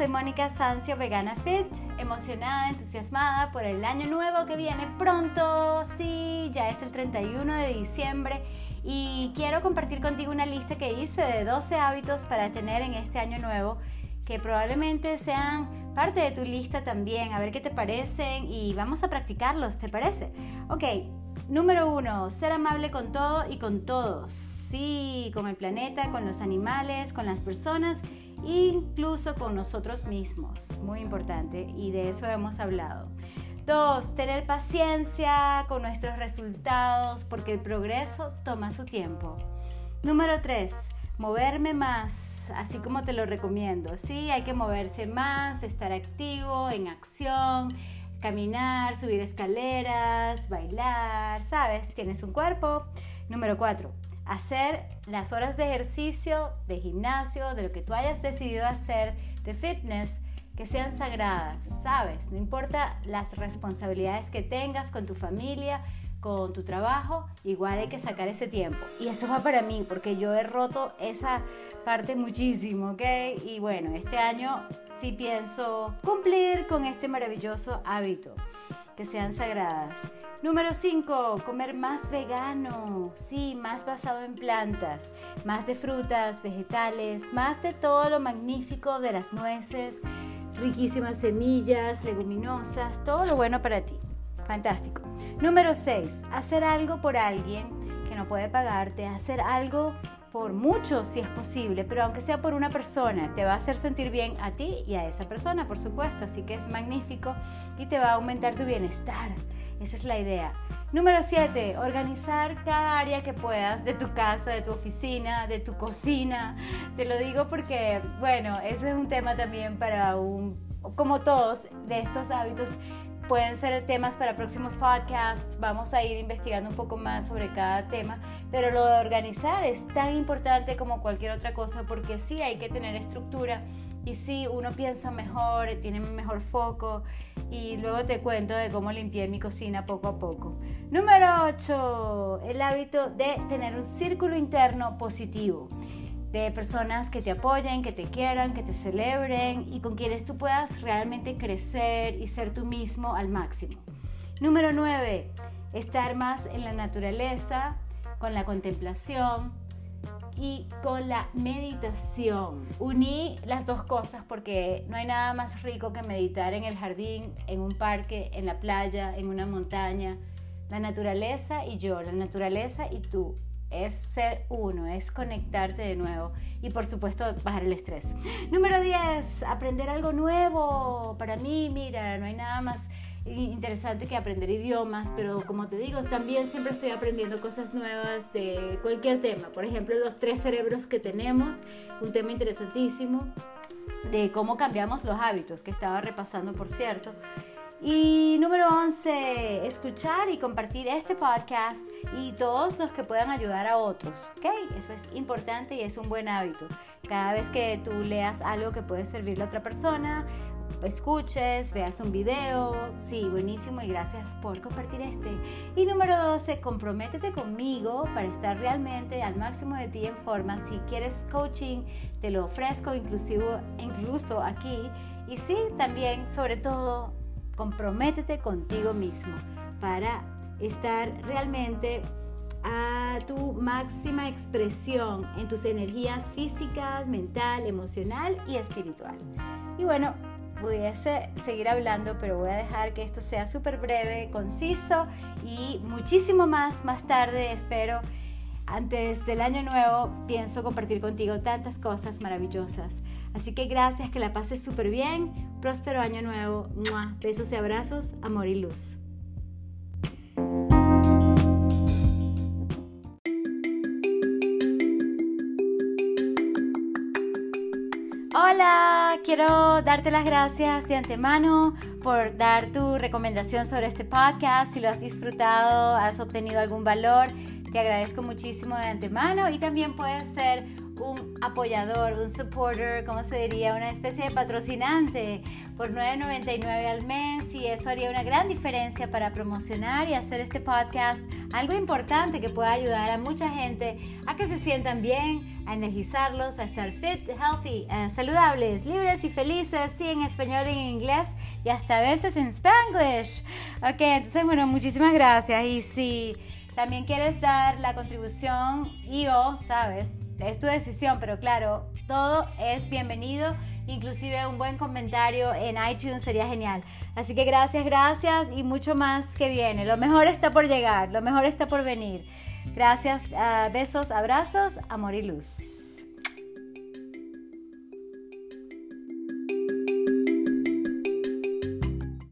soy Mónica Sancio, vegana fit, emocionada, entusiasmada por el año nuevo que viene pronto. Sí, ya es el 31 de diciembre y quiero compartir contigo una lista que hice de 12 hábitos para tener en este año nuevo que probablemente sean parte de tu lista también, a ver qué te parecen y vamos a practicarlos, ¿te parece? Ok, número uno, ser amable con todo y con todos. Sí, con el planeta, con los animales, con las personas, incluso con nosotros mismos. Muy importante y de eso hemos hablado. Dos, tener paciencia con nuestros resultados porque el progreso toma su tiempo. Número tres, moverme más, así como te lo recomiendo. Sí, hay que moverse más, estar activo, en acción, caminar, subir escaleras, bailar, ¿sabes? Tienes un cuerpo. Número cuatro, hacer las horas de ejercicio, de gimnasio, de lo que tú hayas decidido hacer, de fitness, que sean sagradas, ¿sabes? No importa las responsabilidades que tengas con tu familia, con tu trabajo, igual hay que sacar ese tiempo. Y eso va para mí, porque yo he roto esa parte muchísimo, ¿ok? Y bueno, este año sí pienso cumplir con este maravilloso hábito, que sean sagradas. Número 5, comer más vegano, sí, más basado en plantas, más de frutas, vegetales, más de todo lo magnífico de las nueces, riquísimas semillas, leguminosas, todo lo bueno para ti. Fantástico. Número 6. Hacer algo por alguien que no puede pagarte. Hacer algo por mucho si es posible, pero aunque sea por una persona, te va a hacer sentir bien a ti y a esa persona, por supuesto. Así que es magnífico y te va a aumentar tu bienestar. Esa es la idea. Número 7. Organizar cada área que puedas de tu casa, de tu oficina, de tu cocina. Te lo digo porque, bueno, ese es un tema también para un, como todos de estos hábitos pueden ser temas para próximos podcasts, vamos a ir investigando un poco más sobre cada tema, pero lo de organizar es tan importante como cualquier otra cosa porque sí hay que tener estructura y sí uno piensa mejor, tiene mejor foco y luego te cuento de cómo limpié mi cocina poco a poco. Número 8, el hábito de tener un círculo interno positivo de personas que te apoyen, que te quieran, que te celebren y con quienes tú puedas realmente crecer y ser tú mismo al máximo. Número 9. Estar más en la naturaleza, con la contemplación y con la meditación. Uní las dos cosas porque no hay nada más rico que meditar en el jardín, en un parque, en la playa, en una montaña. La naturaleza y yo, la naturaleza y tú es ser uno, es conectarte de nuevo y por supuesto bajar el estrés. Número 10, aprender algo nuevo. Para mí, mira, no hay nada más interesante que aprender idiomas, pero como te digo, también siempre estoy aprendiendo cosas nuevas de cualquier tema. Por ejemplo, los tres cerebros que tenemos, un tema interesantísimo de cómo cambiamos los hábitos, que estaba repasando, por cierto. Y número 11, escuchar y compartir este podcast y todos los que puedan ayudar a otros. ¿Ok? Eso es importante y es un buen hábito. Cada vez que tú leas algo que puede servirle a otra persona, escuches, veas un video, sí, buenísimo y gracias por compartir este. Y número 12, comprométete conmigo para estar realmente al máximo de ti en forma. Si quieres coaching, te lo ofrezco inclusive, incluso aquí. Y sí, también, sobre todo, comprométete contigo mismo para estar realmente a tu máxima expresión en tus energías físicas, mental, emocional y espiritual. Y bueno, pudiese seguir hablando, pero voy a dejar que esto sea súper breve, conciso y muchísimo más más tarde, espero. Antes del año nuevo pienso compartir contigo tantas cosas maravillosas. Así que gracias, que la pases súper bien. Próspero año nuevo. Besos y abrazos, amor y luz. Hola, quiero darte las gracias de antemano por dar tu recomendación sobre este podcast. Si lo has disfrutado, has obtenido algún valor, te agradezco muchísimo de antemano y también puedes ser un apoyador, un supporter, ¿cómo se diría? Una especie de patrocinante por 9.99 al mes y eso haría una gran diferencia para promocionar y hacer este podcast algo importante que pueda ayudar a mucha gente a que se sientan bien, a energizarlos, a estar fit, healthy, eh, saludables, libres y felices, sí, en español y en inglés y hasta a veces en spanglish. Ok, entonces bueno, muchísimas gracias y si también quieres dar la contribución y sabes, es tu decisión, pero claro, todo es bienvenido, inclusive un buen comentario en iTunes sería genial. Así que gracias, gracias y mucho más que viene. Lo mejor está por llegar, lo mejor está por venir. Gracias, ah, besos, abrazos, amor y luz.